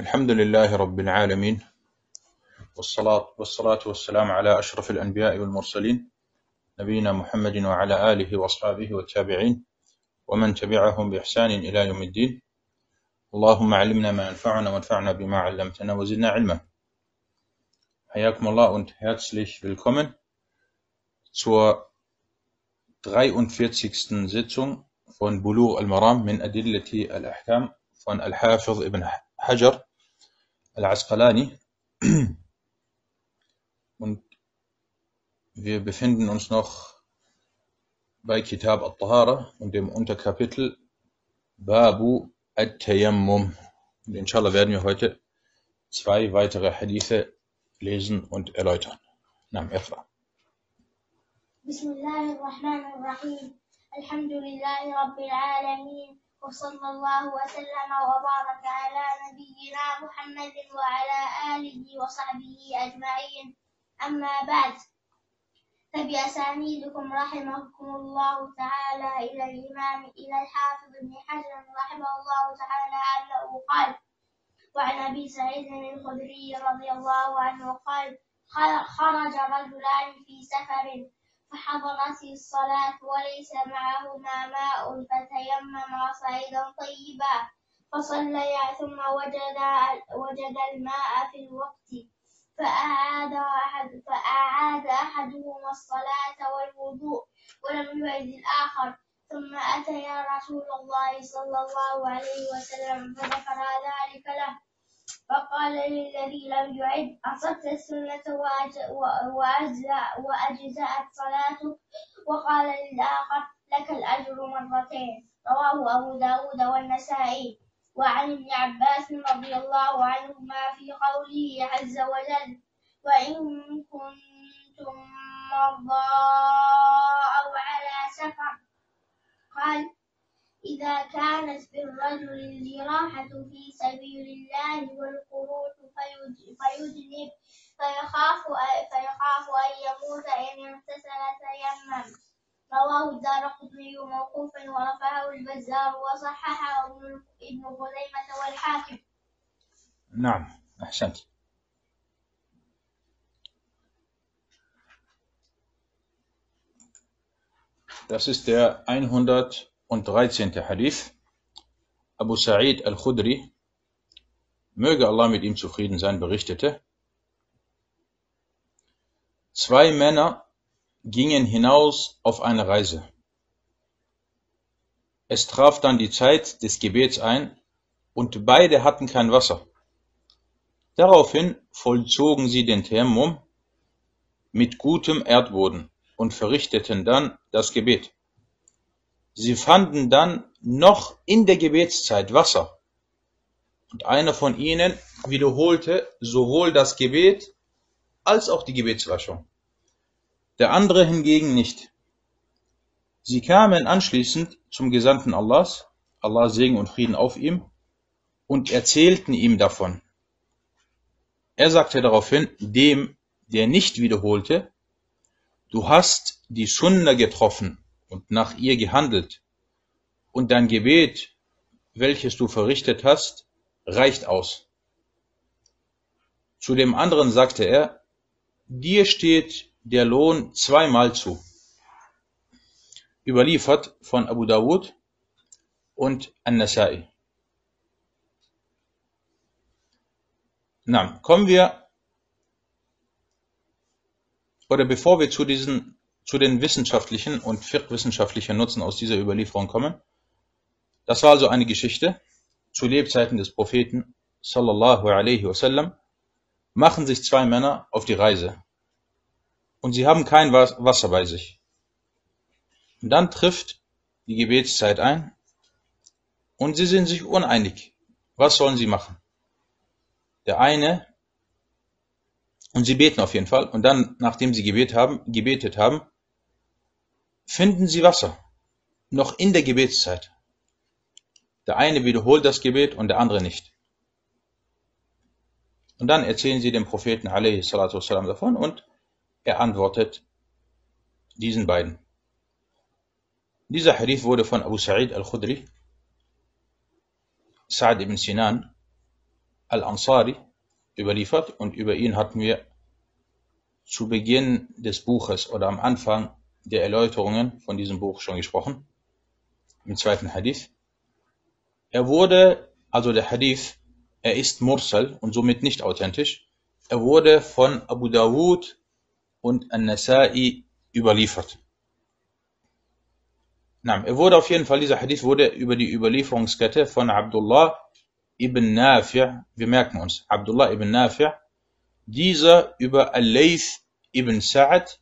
الحمد لله رب العالمين والصلاة والصلاة والسلام على أشرف الأنبياء والمرسلين نبينا محمد وعلى آله وأصحابه والتابعين ومن تبعهم بإحسان إلى يوم الدين اللهم علمنا ما ينفعنا وانفعنا بما علمتنا وزدنا علما حياكم الله und herzlich willkommen zur 43. Sitzung von Bulugh al-Maram min Adillati al-Ahkam von Al-Hafiz ibn Hajar al-Asqalani. Und wir befinden uns noch bei Kitab al-Tahara und dem Unterkapitel Babu al-Tayammum. Und inshallah werden wir heute zwei weitere Hadithe lesen und erläutern. Nam, Iqra. بسم الله الرحمن الرحيم الحمد لله رب العالمين وصلى الله وسلم وبارك على نبينا محمد وعلى آله وصحبه أجمعين. أما بعد فبأسانيدكم رحمكم الله تعالى إلى الإمام إلى الحافظ ابن حجر رحمه الله تعالى أنه قال وعن أبي سعيد الخدري رضي الله عنه قال خرج رجلان في سفر فحضرته الصلاة وليس معهما ماء فتيمما صعيدا طيبا فصليا ثم وجد وجد الماء في الوقت. فأعاد أحد فأعاد أحدهما الصلاة والوضوء ولم يعد الآخر. ثم أتيا رسول الله صلى الله عليه وسلم فذكر ذلك له. فقال للذي لم يعد أصبت السنة وأجزأت صلاتك؟ وقال للآخر لك الأجر مرتين. رواه أبو داود والنسائي. وعن ابن عباس رضي الله عنهما في قوله عز وجل وإن كنتم مرضى أو على سفر قال إذا كانت بالرجل الجراحة في سبيل الله والقروح فيجنب فيخاف فيخاف أن يموت إن اغتسل تيمم. رواه الدار قطني موقوفا ورفعه البزار وصححه ابن خزيمة والحاكم. نعم أحسنت. Das ist der 113. Hadith. Abu Sa'id al-Khudri, möge Allah mit ihm zufrieden sein, berichtete, zwei Männer gingen hinaus auf eine Reise. Es traf dann die Zeit des Gebets ein und beide hatten kein Wasser. Daraufhin vollzogen sie den Tayammum mit gutem Erdboden und verrichteten dann das Gebet. Sie fanden dann noch in der Gebetszeit Wasser. Und einer von ihnen wiederholte sowohl das Gebet als auch die Gebetswaschung. Der andere hingegen nicht. Sie kamen anschließend zum Gesandten Allahs, Allah Segen und Frieden auf ihm, und erzählten ihm davon. Er sagte daraufhin dem, der nicht wiederholte, du hast die Sunna getroffen und nach ihr gehandelt, und dein Gebet, welches du verrichtet hast, reicht aus. Zu dem anderen sagte er, dir steht der Lohn zweimal zu. Überliefert von Abu Dawud und An-Nasai. Na, kommen wir, oder bevor wir zu diesen, zu den wissenschaftlichen und fiqh-wissenschaftlichen Nutzen aus dieser Überlieferung kommen, das war also eine Geschichte zu Lebzeiten des Propheten sallallahu alaihi wasallam, machen sich zwei Männer auf die Reise und sie haben kein Wasser bei sich. Und dann trifft die Gebetszeit ein und sie sind sich uneinig. Was sollen sie machen? Der eine, und sie beten auf jeden Fall, und dann, nachdem sie gebet haben, gebetet haben, finden sie Wasser. Noch in der Gebetszeit. Der eine wiederholt das Gebet und der andere nicht. Und dann erzählen sie dem Propheten والسلام, davon und er antwortet diesen beiden. Dieser Hadith wurde von Abu Sa'id al-Khudri, Sa'd ibn Sinan, al-Ansari überliefert und über ihn hatten wir zu Beginn des Buches oder am Anfang der Erläuterungen von diesem Buch schon gesprochen, im zweiten Hadith. Er wurde, also der Hadith, er ist Mursal und somit nicht authentisch. Er wurde von Abu Dawud und An-Nasa'i überliefert. Na, er wurde auf jeden Fall, dieser Hadith wurde über die Überlieferungskette von Abdullah ibn Nafi', wir merken uns, Abdullah ibn Nafi', dieser über Al-Layth ibn Sa'ad,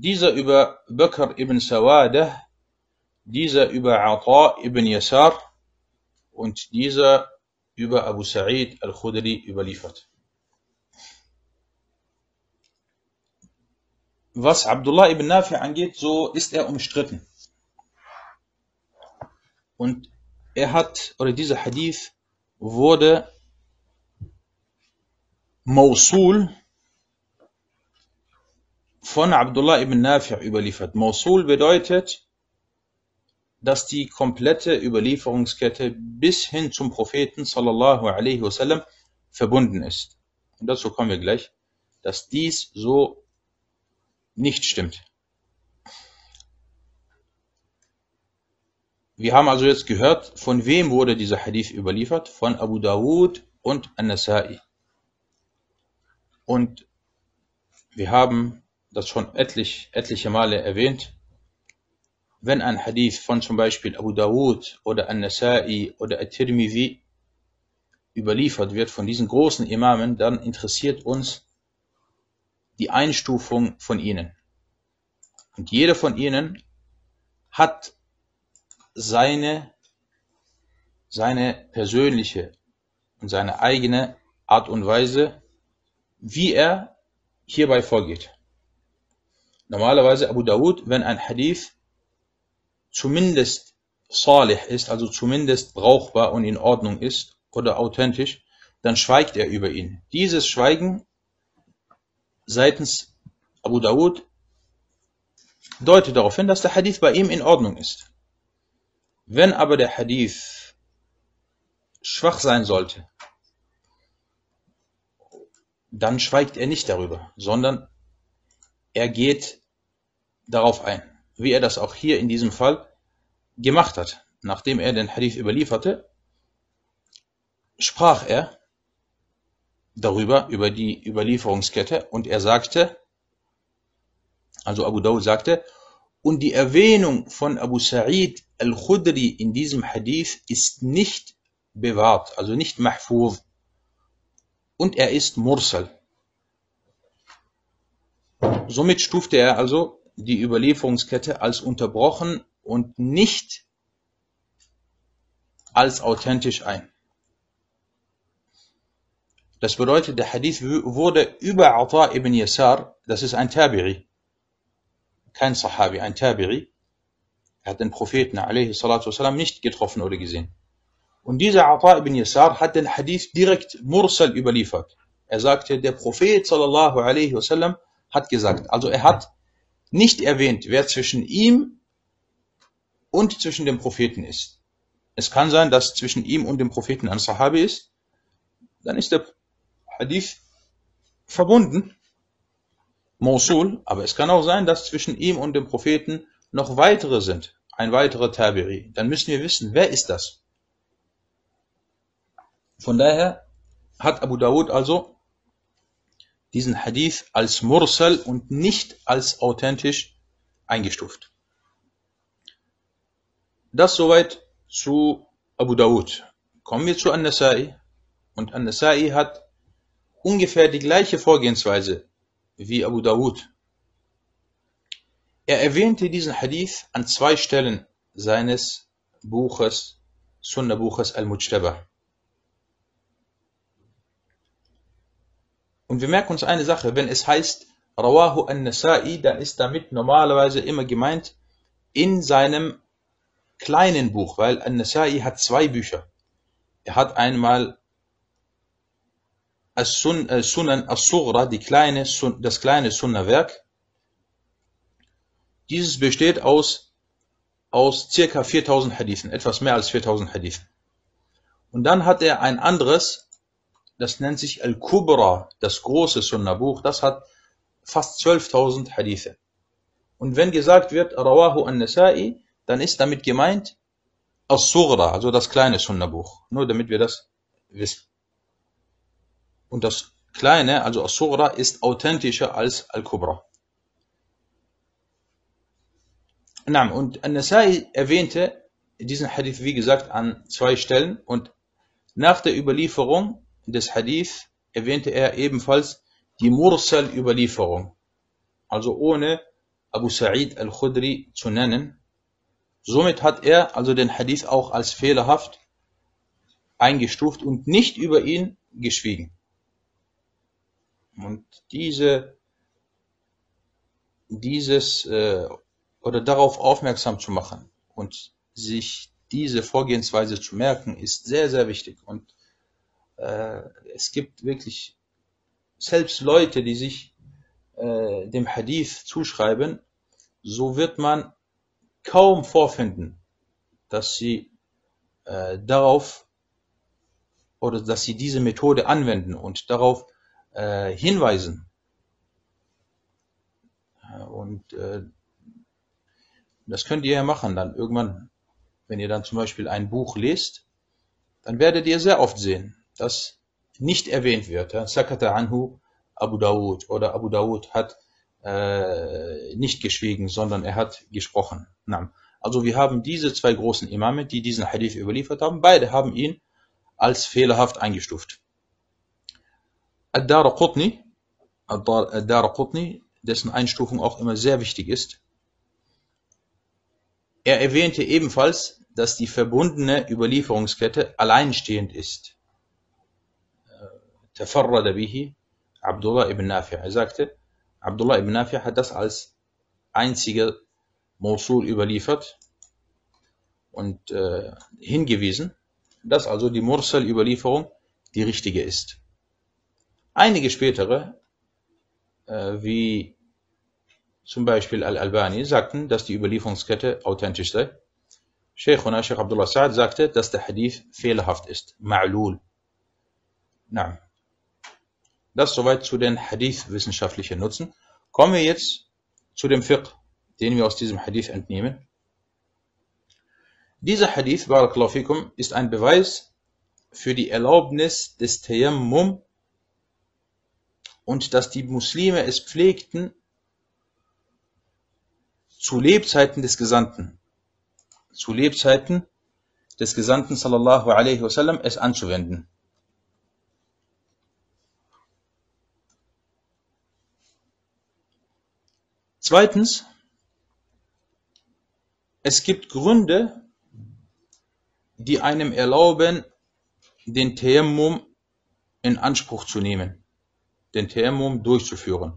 dieser über Bakr ibn Sawadah, dieser über Ata ibn Yasar und dieser über Abu Sa'id al-Khudri überliefert. Was Abdullah ibn Nafi angeht, so ist er umstritten. Und er hat, oder dieser Hadith wurde Mausul von Abdullah ibn Nafi' überliefert. Mausul bedeutet, dass die komplette Überlieferungskette bis hin zum Propheten sallallahu alaihi wasallam verbunden ist. Und dazu kommen wir gleich, dass dies so nicht stimmt. Wir haben also jetzt gehört, von wem wurde dieser Hadith überliefert? Von Abu Dawud und An-Nasa'i. Und wir haben das schon etlich, etliche Male erwähnt. Wenn ein Hadith von zum Beispiel Abu Dawud oder An-Nasa'i oder At-Tirmidhi überliefert wird von diesen großen Imamen, dann interessiert uns die Einstufung von ihnen. Und jeder von ihnen hat seine, seine persönliche und seine eigene Art und Weise, wie er hierbei vorgeht. Normalerweise Abu Dawud, wenn ein Hadith zumindest salih ist, also zumindest brauchbar und in Ordnung ist oder authentisch, dann schweigt er über ihn. Dieses Schweigen seitens Abu Dawud deutet darauf hin, dass der Hadith bei ihm in Ordnung ist. Wenn aber der Hadith schwach sein sollte, dann schweigt er nicht darüber, sondern er geht darauf ein, wie er das auch hier in diesem Fall gemacht hat. Nachdem er den Hadith überlieferte, sprach er darüber, über die Überlieferungskette und er sagte, also Abu Dawud sagte, und die Erwähnung von Abu Sa'id al-Khudri in diesem Hadith ist nicht bewahrt, also nicht mahfuz und er ist Mursal. Somit stufte er also die Überlieferungskette als unterbrochen und nicht als authentisch ein. Das bedeutet, der Hadith wurde über Ata ibn Yasar, das ist ein Tabi'i, kein Sahabi, ein Tabi'i, er hat den Propheten a.s. nicht getroffen oder gesehen. Und dieser Ata ibn Yasar hat den Hadith direkt Mursal überliefert. Er sagte, der Prophet sallallahu alaihi wasallam hat gesagt, also er hat nicht erwähnt, wer zwischen ihm und zwischen dem Propheten ist. Es kann sein, dass zwischen ihm und dem Propheten ein Sahabi ist, dann ist der Hadith verbunden, Mosul, aber es kann auch sein, dass zwischen ihm und dem Propheten noch weitere sind, ein weiterer Tabiri. Dann müssen wir wissen, wer ist das? Von daher hat Abu Dawud also diesen Hadith als Mursal und nicht als authentisch eingestuft. Das soweit zu Abu Dawud. Kommen wir zu An-Nasai. Und An-Nasai hat ungefähr die gleiche Vorgehensweise wie Abu Dawud. Er erwähnte diesen Hadith an zwei Stellen seines Buches, Sunnah-Buches Al-Mujtaba. Und wir merken uns eine Sache, wenn es heißt Rawahu an-Nasa'i, dann ist damit normalerweise immer gemeint in seinem kleinen Buch, weil an-Nasa'i hat zwei Bücher. Er hat einmal As-Sunan As-Sughra, die kleine, das kleine Sunnah-Werk. Dieses besteht aus, aus circa 4000 Hadithen, etwas mehr als 4000 Hadithen. Und dann hat er ein anderes das nennt sich Al-Kubra, das große Sunna-Buch, das hat fast 12.000 Hadithe. Und wenn gesagt wird, Rawahu an-Nasa'i, dann ist damit gemeint As-Sughra, also das kleine Sunna-Buch. Nur damit wir das wissen. Und das kleine, also As-Sughra, ist authentischer als Al-Kubra. Und An-Nasai erwähnte diesen Hadith, wie gesagt, an zwei Stellen und nach der Überlieferung des Hadith erwähnte er ebenfalls die Mursal-Überlieferung, also ohne Abu Sa'id al-Khudri zu nennen. Somit hat er also den Hadith auch als fehlerhaft eingestuft und nicht über ihn geschwiegen. Und diese, dieses äh, oder darauf aufmerksam zu machen und sich diese Vorgehensweise zu merken, ist sehr, sehr wichtig. Und äh, es gibt wirklich selbst Leute, die sich äh, dem Hadith zuschreiben, so wird man kaum vorfinden, dass sie äh, darauf oder dass sie diese Methode anwenden und darauf äh, hinweisen. Und äh, das könnt ihr ja machen dann irgendwann, wenn ihr dann zum Beispiel ein Buch lest, dann werdet ihr sehr oft sehen, dass nicht erwähnt wird. Sakata anhu Abu Dawud oder Abu Dawud hat äh, nicht geschwiegen, sondern er hat gesprochen. Also wir haben diese zwei großen Imame, die diesen Hadith überliefert haben, beide haben ihn als fehlerhaft eingestuft. Ad-Dar Qutni, Ad-Dar Qutni, dessen Einstufung auch immer sehr wichtig ist, er erwähnte ebenfalls, dass die verbundene Überlieferungskette alleinstehend ist. Tafarrada bihi Abdullah ibn Nafi'. Er sagte, Abdullah ibn Nafi' hat das als einziger Mosul überliefert und äh, hingewiesen, dass also die Mursal-Überlieferung die richtige ist. Einige spätere, äh, wie zum Beispiel Al-Albani, sagten, dass die Überlieferungskette authentisch sei. Sheikhuna, Sheikh Abdullah Sa'ad, sagte, dass der Hadith fehlerhaft ist, ma'lul. Na, das soweit zu den Hadith-wissenschaftlichen Nutzen. Kommen wir jetzt zu dem Fiqh, den wir aus diesem Hadith entnehmen. Dieser Hadith, Barakallahu ist ein Beweis für die Erlaubnis des Tayammum und dass die Muslime es pflegten, zu Lebzeiten des Gesandten, zu Lebzeiten des Gesandten sallallahu alaihi wasallam es anzuwenden. Zweitens, es gibt Gründe, die einem erlauben, den Tayammum in Anspruch zu nehmen, den Tayammum durchzuführen.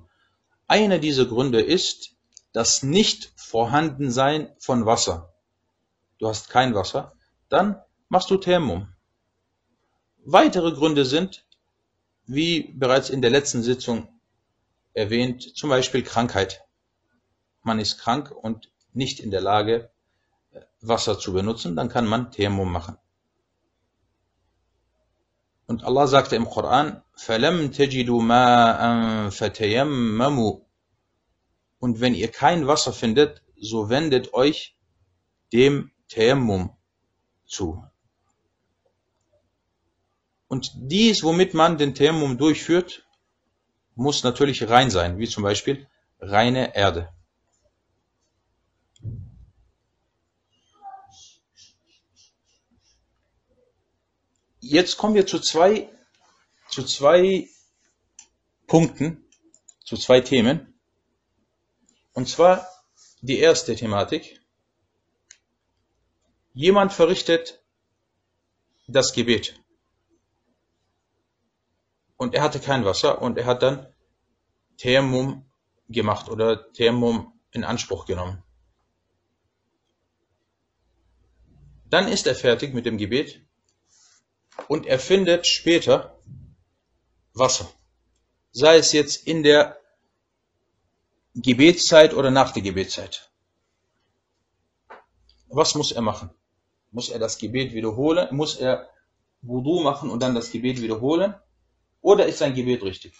Einer dieser Gründe ist, das Nicht-Vorhandensein von Wasser. Du hast kein Wasser, dann machst du Thermum. Weitere Gründe sind, wie bereits in der letzten Sitzung erwähnt, zum Beispiel Krankheit Man ist krank und nicht in der Lage, Wasser zu benutzen, dann kann man Thermum machen. Und Allah sagte im Koran, فَلَمْ تَجِدُوا مَاءً فَتَيَمَّمُوا und wenn ihr kein Wasser findet, so wendet euch dem Tayammum zu. Und dies, womit man den Tayammum durchführt, muss natürlich rein sein, wie zum Beispiel reine Erde. Jetzt kommen wir zu zwei, zu zwei Punkten, zu zwei Themen. Und zwar die erste Thematik. Jemand verrichtet das Gebet. Und er hatte kein Wasser und er hat dann Thermum gemacht oder Thermum in Anspruch genommen. Dann ist er fertig mit dem Gebet und er findet später Wasser. Sei es jetzt in der Gebetszeit oder nach der Gebetszeit. Was muss er machen? Muss er das Gebet wiederholen? Muss er Wudu machen und dann das Gebet wiederholen? Oder ist sein Gebet richtig?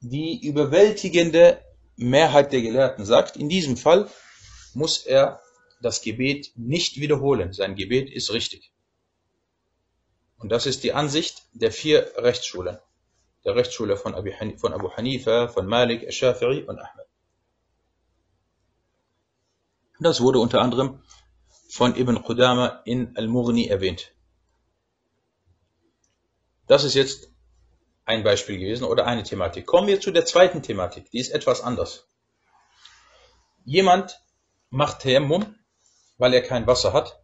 Die überwältigende Mehrheit der Gelehrten sagt, in diesem Fall muss er das Gebet nicht wiederholen. Sein Gebet ist richtig. Und das ist die Ansicht der vier Rechtsschulen. Der Rechtsschule von Abu Hanifa, von Malik, Al-Shafi'i und Ahmed. Das wurde unter anderem von Ibn Qudama in Al-Mughni erwähnt. Das ist jetzt ein Beispiel gewesen oder eine Thematik. Kommen wir zu der zweiten Thematik, die ist etwas anders. Jemand macht Tayammum, weil er kein Wasser hat,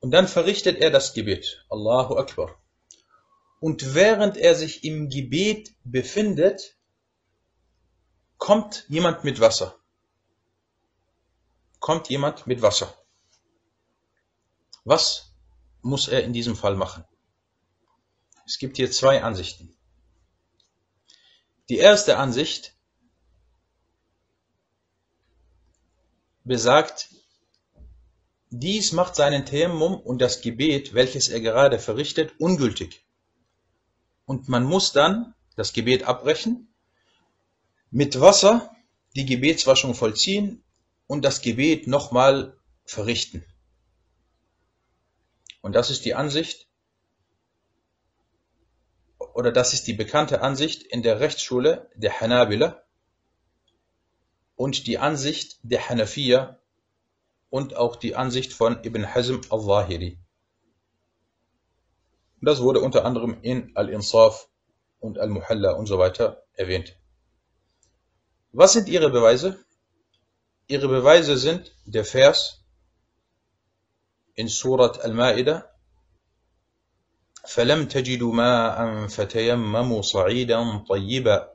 und dann verrichtet er das Gebet. Allahu Akbar. Und während er sich im Gebet befindet, kommt jemand mit Wasser. Kommt jemand mit Wasser. Was muss er in diesem Fall machen? Es gibt hier zwei Ansichten. Die erste Ansicht besagt, dies macht seinen Tayammum und das Gebet, welches er gerade verrichtet, ungültig. Und man muss dann das Gebet abbrechen, mit Wasser die Gebetswaschung vollziehen und das Gebet nochmal verrichten. Und das ist die Ansicht oder das ist die bekannte Ansicht in der Rechtsschule der Hanabila und die Ansicht der Hanafiya und auch die Ansicht von Ibn Hazm al-Zahiri. Das wurde unter anderem in Al-Insaf und Al-Muhalla und so weiter erwähnt. Was sind ihre Beweise? Ihre Beweise sind der Vers in Surat Al-Ma'idah فَلَمْ تَجِدُوا مَاءً فَتَيَمَّمُوا صَعِيدًا طَيِّبًا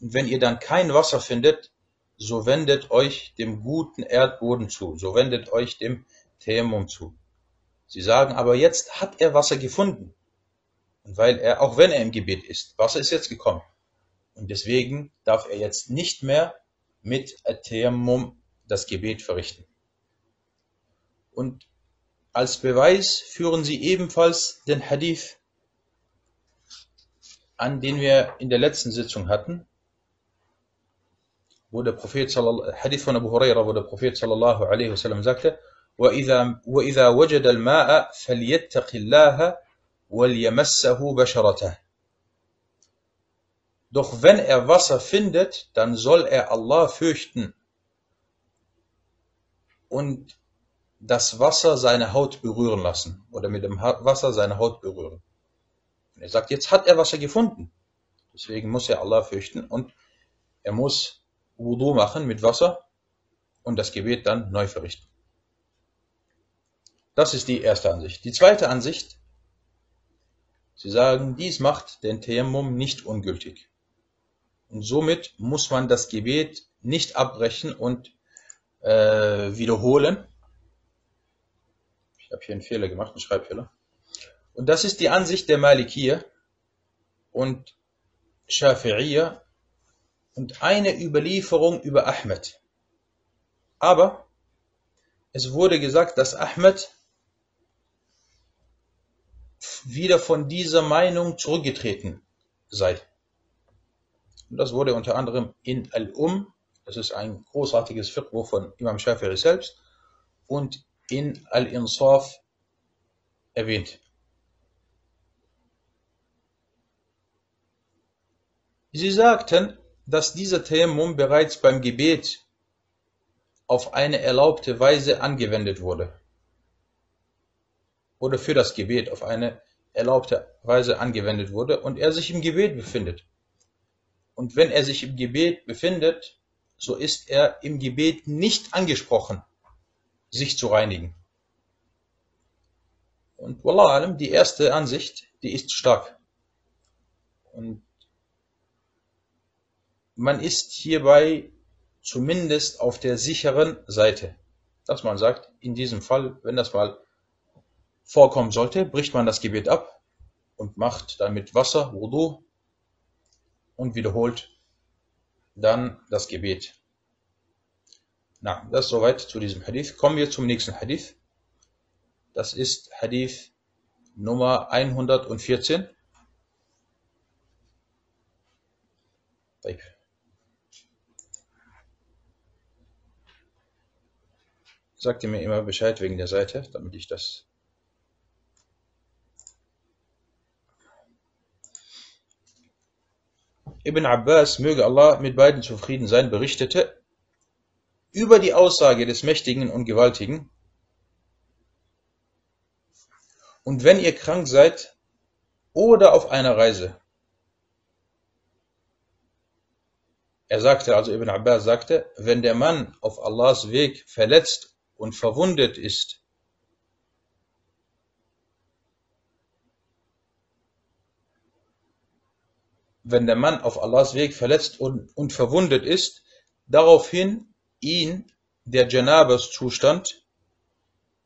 Wenn ihr dann kein Wasser findet, so wendet euch dem guten Erdboden zu, so wendet euch dem Tayammum zu. Sie sagen aber, jetzt hat er Wasser gefunden. Und weil er, auch wenn er im Gebet ist, Wasser ist jetzt gekommen. Und deswegen darf er jetzt nicht mehr mit Tayammum das Gebet verrichten. Und als Beweis führen sie ebenfalls den Hadith an, den wir in der letzten Sitzung hatten, wo der Prophet, Hadith von Abu Huraira, wo der Prophet sallallahu alaihi wasallam sagte, وإذا, وإذا وجد الماء فليتق الله وليمسه بشرته. Doch wenn er Wasser findet, dann soll er Allah fürchten und das Wasser seine Haut berühren lassen oder mit dem Wasser seine Haut berühren. Und er sagt, jetzt hat er Wasser gefunden. Deswegen muss er Allah fürchten und er muss Wudu machen mit Wasser und das Gebet dann neu verrichten. Das ist die erste Ansicht. Die zweite Ansicht, sie sagen, dies macht den Tayammum nicht ungültig. Und somit muss man das Gebet nicht abbrechen und äh, wiederholen, ich habe hier einen Fehler gemacht, einen Schreibfehler. Und das ist die Ansicht der Malikiyya und Shafi'iyya und eine Überlieferung über Ahmed. Aber es wurde gesagt, dass Ahmed wieder von dieser Meinung zurückgetreten sei. Und das wurde unter anderem in Al-Um, das ist ein großartiges Fiqh von Imam Shafi'i selbst, und in Al-Insaf erwähnt. Sie sagten, dass dieser Tayammum bereits beim Gebet auf eine erlaubte Weise angewendet wurde. Oder für das Gebet auf eine erlaubte Weise angewendet wurde und er sich im Gebet befindet. Und wenn er sich im Gebet befindet, so ist er im Gebet nicht angesprochen sich zu reinigen. Und Wallah die erste Ansicht, die ist stark. Und man ist hierbei zumindest auf der sicheren Seite. Dass man sagt, in diesem Fall, wenn das mal vorkommen sollte, bricht man das Gebet ab und macht dann mit Wasser Wudu und wiederholt dann das Gebet. Na, das soweit zu diesem Hadith. Kommen wir zum nächsten Hadith. Das ist Hadith Nummer 114. طيب. Sagt ihr mir immer Bescheid wegen der Seite, damit ich das. Ibn Abbas, möge Allah mit beiden zufrieden sein, berichtete über die Aussage des Mächtigen und Gewaltigen, Und wenn ihr krank seid oder auf einer Reise. Er sagte, also Ibn Abbas sagte, wenn der Mann auf Allahs Weg verletzt und verwundet ist, wenn der Mann auf Allahs Weg verletzt und, und verwundet ist, daraufhin ihn der Janabas-Zustand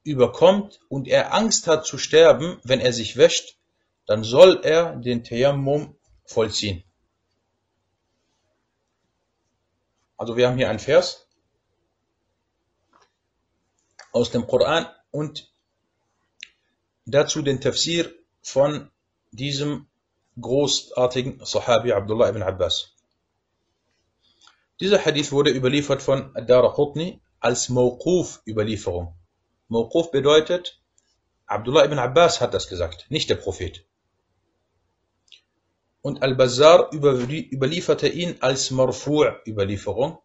überkommt und er Angst hat zu sterben, wenn er sich wäscht, dann soll er den Tayammum vollziehen. Also wir haben hier einen Vers aus dem Koran und dazu den Tafsir von diesem großartigen Sahabi Abdullah ibn Abbas. Dieser Hadith wurde überliefert von Ad-Dara Qutni als Mawquf-Überlieferung. Mawquf bedeutet, Abdullah ibn Abbas hat das gesagt, nicht der Prophet. Und Al-Bazar überlieferte ihn als Marfu' Überlieferung.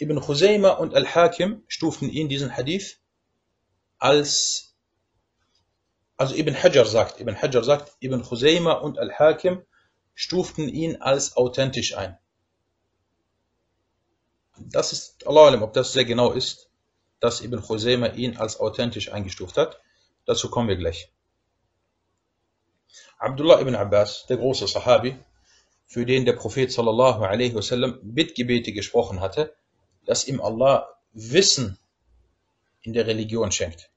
Ibn Khuzayma und Al-Hakim stuften ihn, diesen Hadith, als, also Ibn Hajar sagt, Ibn Hajar sagt, Ibn Khuzayma und Al-Hakim stuften ihn als authentisch ein. Das ist, Allah ob das sehr genau ist dass Ibn Khuzayma ihn als authentisch eingestuft hat. Dazu kommen wir gleich. Abdullah ibn Abbas, der große Sahabi, für den der Prophet sallallahu alaihi wasallam Bittgebete gesprochen hatte, dass ihm Allah Wissen in der Religion schenkt.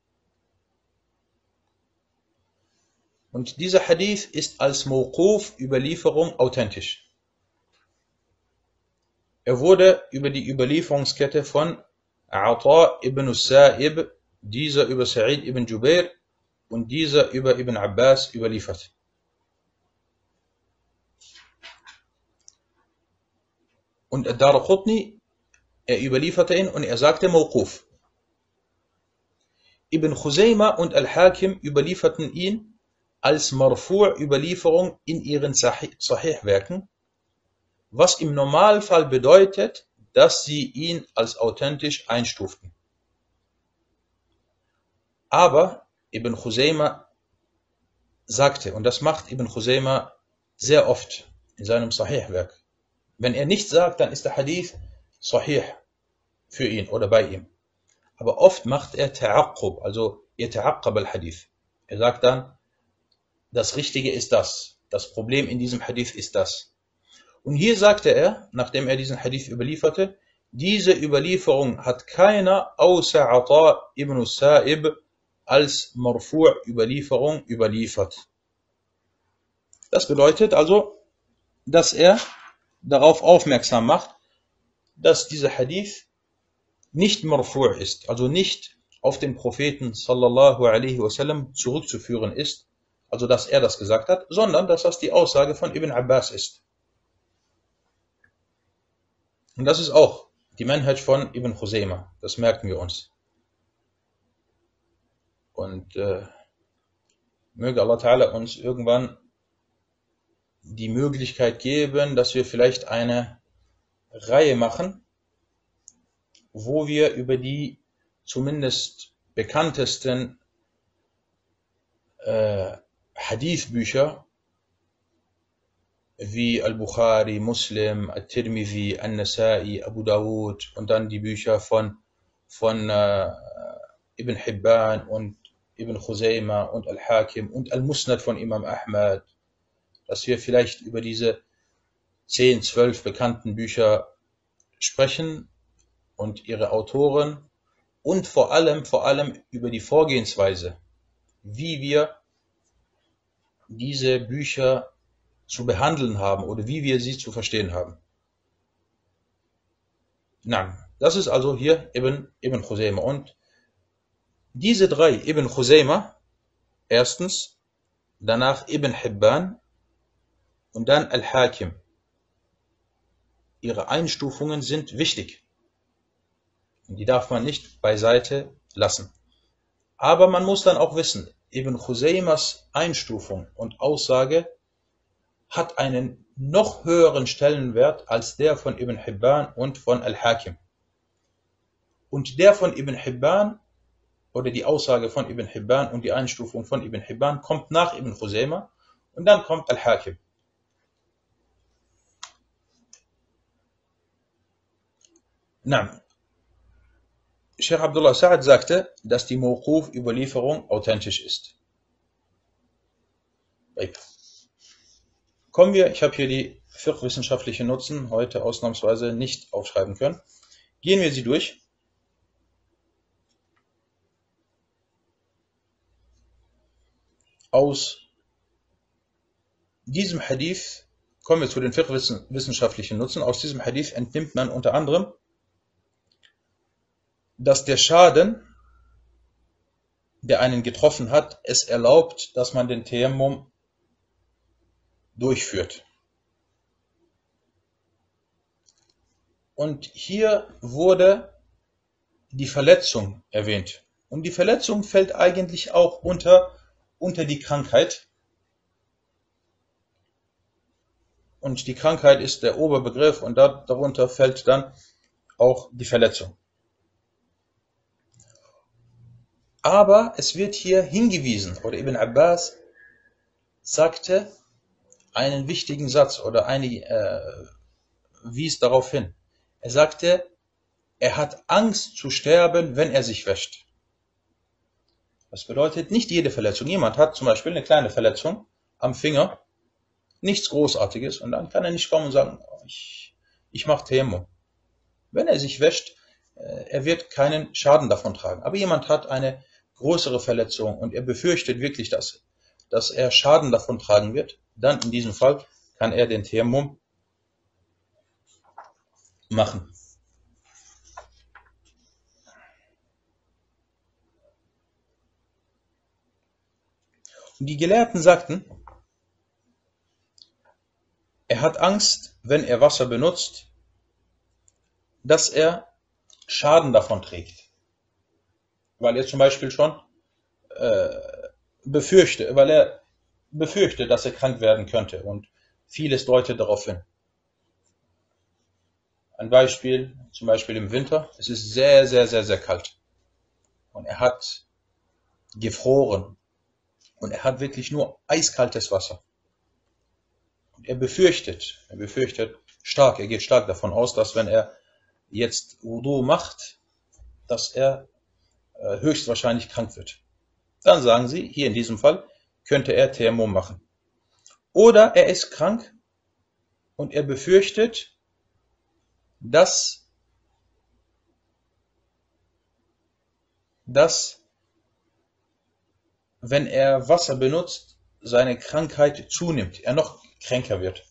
Und dieser Hadith ist als Mawquf Überlieferung authentisch. Er wurde über die Überlieferungskette von Ata ibn Sa'ib, dieser über Sa'id ibn Jubair und dieser über Ibn Abbas überliefert. Und Dar Qutni, er überlieferte ihn und er sagte Mawquf. Ibn Khuzayma und Al-Hakim überlieferten ihn als Marfu' in ihren Sahih-Werken, was im Normalfall bedeutet, dass sie ihn als authentisch einstuften. Aber Ibn Khuzayma sagte, und das macht Ibn Khuzayma sehr oft in seinem Sahih-Werk, wenn er nichts sagt, dann ist der Hadith Sahih für ihn oder bei ihm. Aber oft macht er Ta'aqqub, also Yata'aqqab al-Hadith. Er sagt dann, das Richtige ist das. Das Problem in diesem Hadith ist das. Und hier sagte er, nachdem er diesen Hadith überlieferte, diese Überlieferung hat keiner außer Ata ibn Sa'ib als Marfu' Überlieferung überliefert. Das bedeutet also, dass er darauf aufmerksam macht, dass dieser Hadith nicht Marfu' ist, also nicht auf den Propheten sallallahu alaihi wasallam zurückzuführen ist, also dass er das gesagt hat, sondern dass das die Aussage von Ibn Abbas ist. Und das ist auch die Manhaj von Ibn Khuzayma. Das merken wir uns. Und äh, möge Allah Ta'ala uns irgendwann die Möglichkeit geben, dass wir vielleicht eine Reihe machen, wo wir über die zumindest bekanntesten äh, Hadith-Bücher wie Al-Bukhari, Muslim, Al-Tirmidhi, Al-Nasai, Abu Dawud und dann die Bücher von, von äh, Ibn Hibban und Ibn Khuzayma und Al-Hakim und Al-Musnad von Imam Ahmad, dass wir vielleicht über diese 10, 12 bekannten Bücher sprechen und ihre Autoren und vor allem, vor allem über die Vorgehensweise, wie wir diese Bücher zu behandeln haben oder wie wir sie zu verstehen haben. Nein, das ist also hier Ibn, Ibn Khuzayma. Und diese drei Ibn Khuzayma, erstens danach Ibn Hibban und dann Al-Hakim. Ihre Einstufungen sind wichtig. Und die darf man nicht beiseite lassen. Aber man muss dann auch wissen, Ibn Khuzaymas Einstufung und Aussage hat einen noch höheren Stellenwert als der von Ibn Hibban und von Al-Hakim. Und der von Ibn Hibban oder die Aussage von Ibn Hibban und die Einstufung von Ibn Hibban kommt nach Ibn Khuzayma und dann kommt Al-Hakim. Na, Sheikh Abdullah Sa'ad sagte, dass die Mawquf-Überlieferung authentisch ist. Kommen wir, ich habe hier die fiqh-wissenschaftlichen Nutzen heute ausnahmsweise nicht aufschreiben können. Gehen wir sie durch. Aus diesem Hadith kommen wir zu den fiqh-wissenschaftlichen Nutzen. Aus diesem Hadith entnimmt man unter anderem, dass der Schaden, der einen getroffen hat, es erlaubt, dass man den Tayammum durchführt. Und hier wurde die Verletzung erwähnt. Und die Verletzung fällt eigentlich auch unter, unter die Krankheit. Und die Krankheit ist der Oberbegriff und darunter fällt dann auch die Verletzung. Aber es wird hier hingewiesen, oder Ibn Abbas sagte, einen wichtigen Satz oder eine, äh, wies darauf hin. Er sagte, er hat Angst zu sterben, wenn er sich wäscht. Das bedeutet nicht jede Verletzung. Jemand hat zum Beispiel eine kleine Verletzung am Finger, nichts Großartiges, und dann kann er nicht kommen und sagen, oh, ich, ich mache Thermo. Wenn er sich wäscht, äh, er wird keinen Schaden davon tragen. Aber jemand hat eine größere Verletzung und er befürchtet wirklich, dass, dass er Schaden davon tragen wird, dann in diesem Fall kann er den Thermum machen. Und die Gelehrten sagten, er hat Angst, wenn er Wasser benutzt, dass er Schaden davon trägt. Weil er zum Beispiel schon äh, befürchtet, weil er befürchtet, dass er krank werden könnte und vieles deutet darauf hin. Ein Beispiel, zum Beispiel im Winter, es ist sehr, sehr, sehr, sehr kalt. Und er hat gefroren. Und er hat wirklich nur eiskaltes Wasser. Und er befürchtet, er befürchtet stark, er geht stark davon aus, dass wenn er jetzt Wudu macht, dass er höchstwahrscheinlich krank wird. Dann sagen sie, hier in diesem Fall, könnte er Thermum machen. Oder er ist krank und er befürchtet, dass, dass wenn er Wasser benutzt, seine Krankheit zunimmt, er noch kränker wird.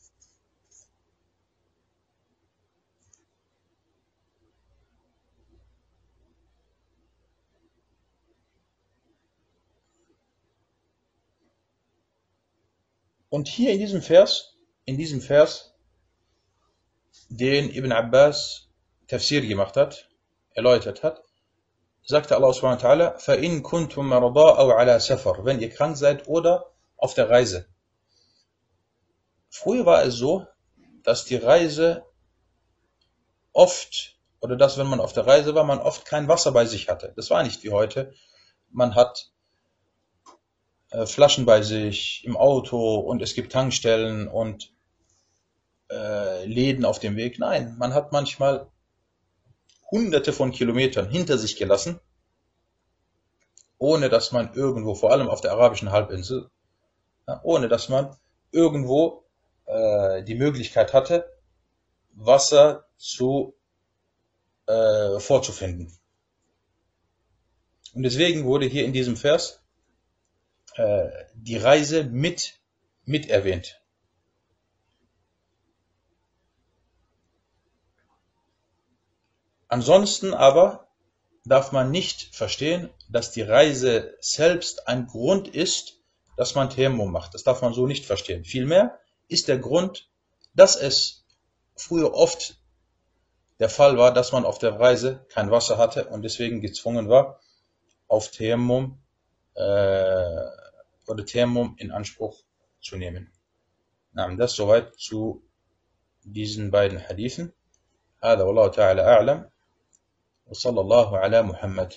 Und hier in diesem Vers, in diesem Vers, den Ibn Abbas Tafsir gemacht hat, erläutert hat, sagte Allah subhanahu wa ta'ala, فَإِن كُنْتُم مَرَضَىٰ أَوْ عَلَى سَفَرٍ Wenn ihr krank seid oder auf der Reise. Früher war es so, dass die Reise oft, oder dass wenn man auf der Reise war, man oft kein Wasser bei sich hatte. Das war nicht wie heute. Man hat äh, Flaschen bei sich im Auto und es gibt Tankstellen und äh, Läden auf dem Weg. Nein, man hat manchmal hunderte von Kilometern hinter sich gelassen, ohne dass man irgendwo, vor allem auf der arabischen Halbinsel, ja, ohne dass man irgendwo äh, die Möglichkeit hatte, Wasser zu äh, vorzufinden. Und deswegen wurde hier in diesem Vers äh, die Reise mit, mit erwähnt. Ansonsten aber darf man nicht verstehen, dass die Reise selbst ein Grund ist, dass man Tayammum macht. Das darf man so nicht verstehen. Vielmehr ist der Grund, dass es früher oft der Fall war, dass man auf der Reise kein Wasser hatte und deswegen gezwungen war, auf Tayammum äh, oder Tayammum in Anspruch zu nehmen. نعم das soweit zu diesen beiden Hadithen. هذا والله تعالى أعلم وصلى الله على محمد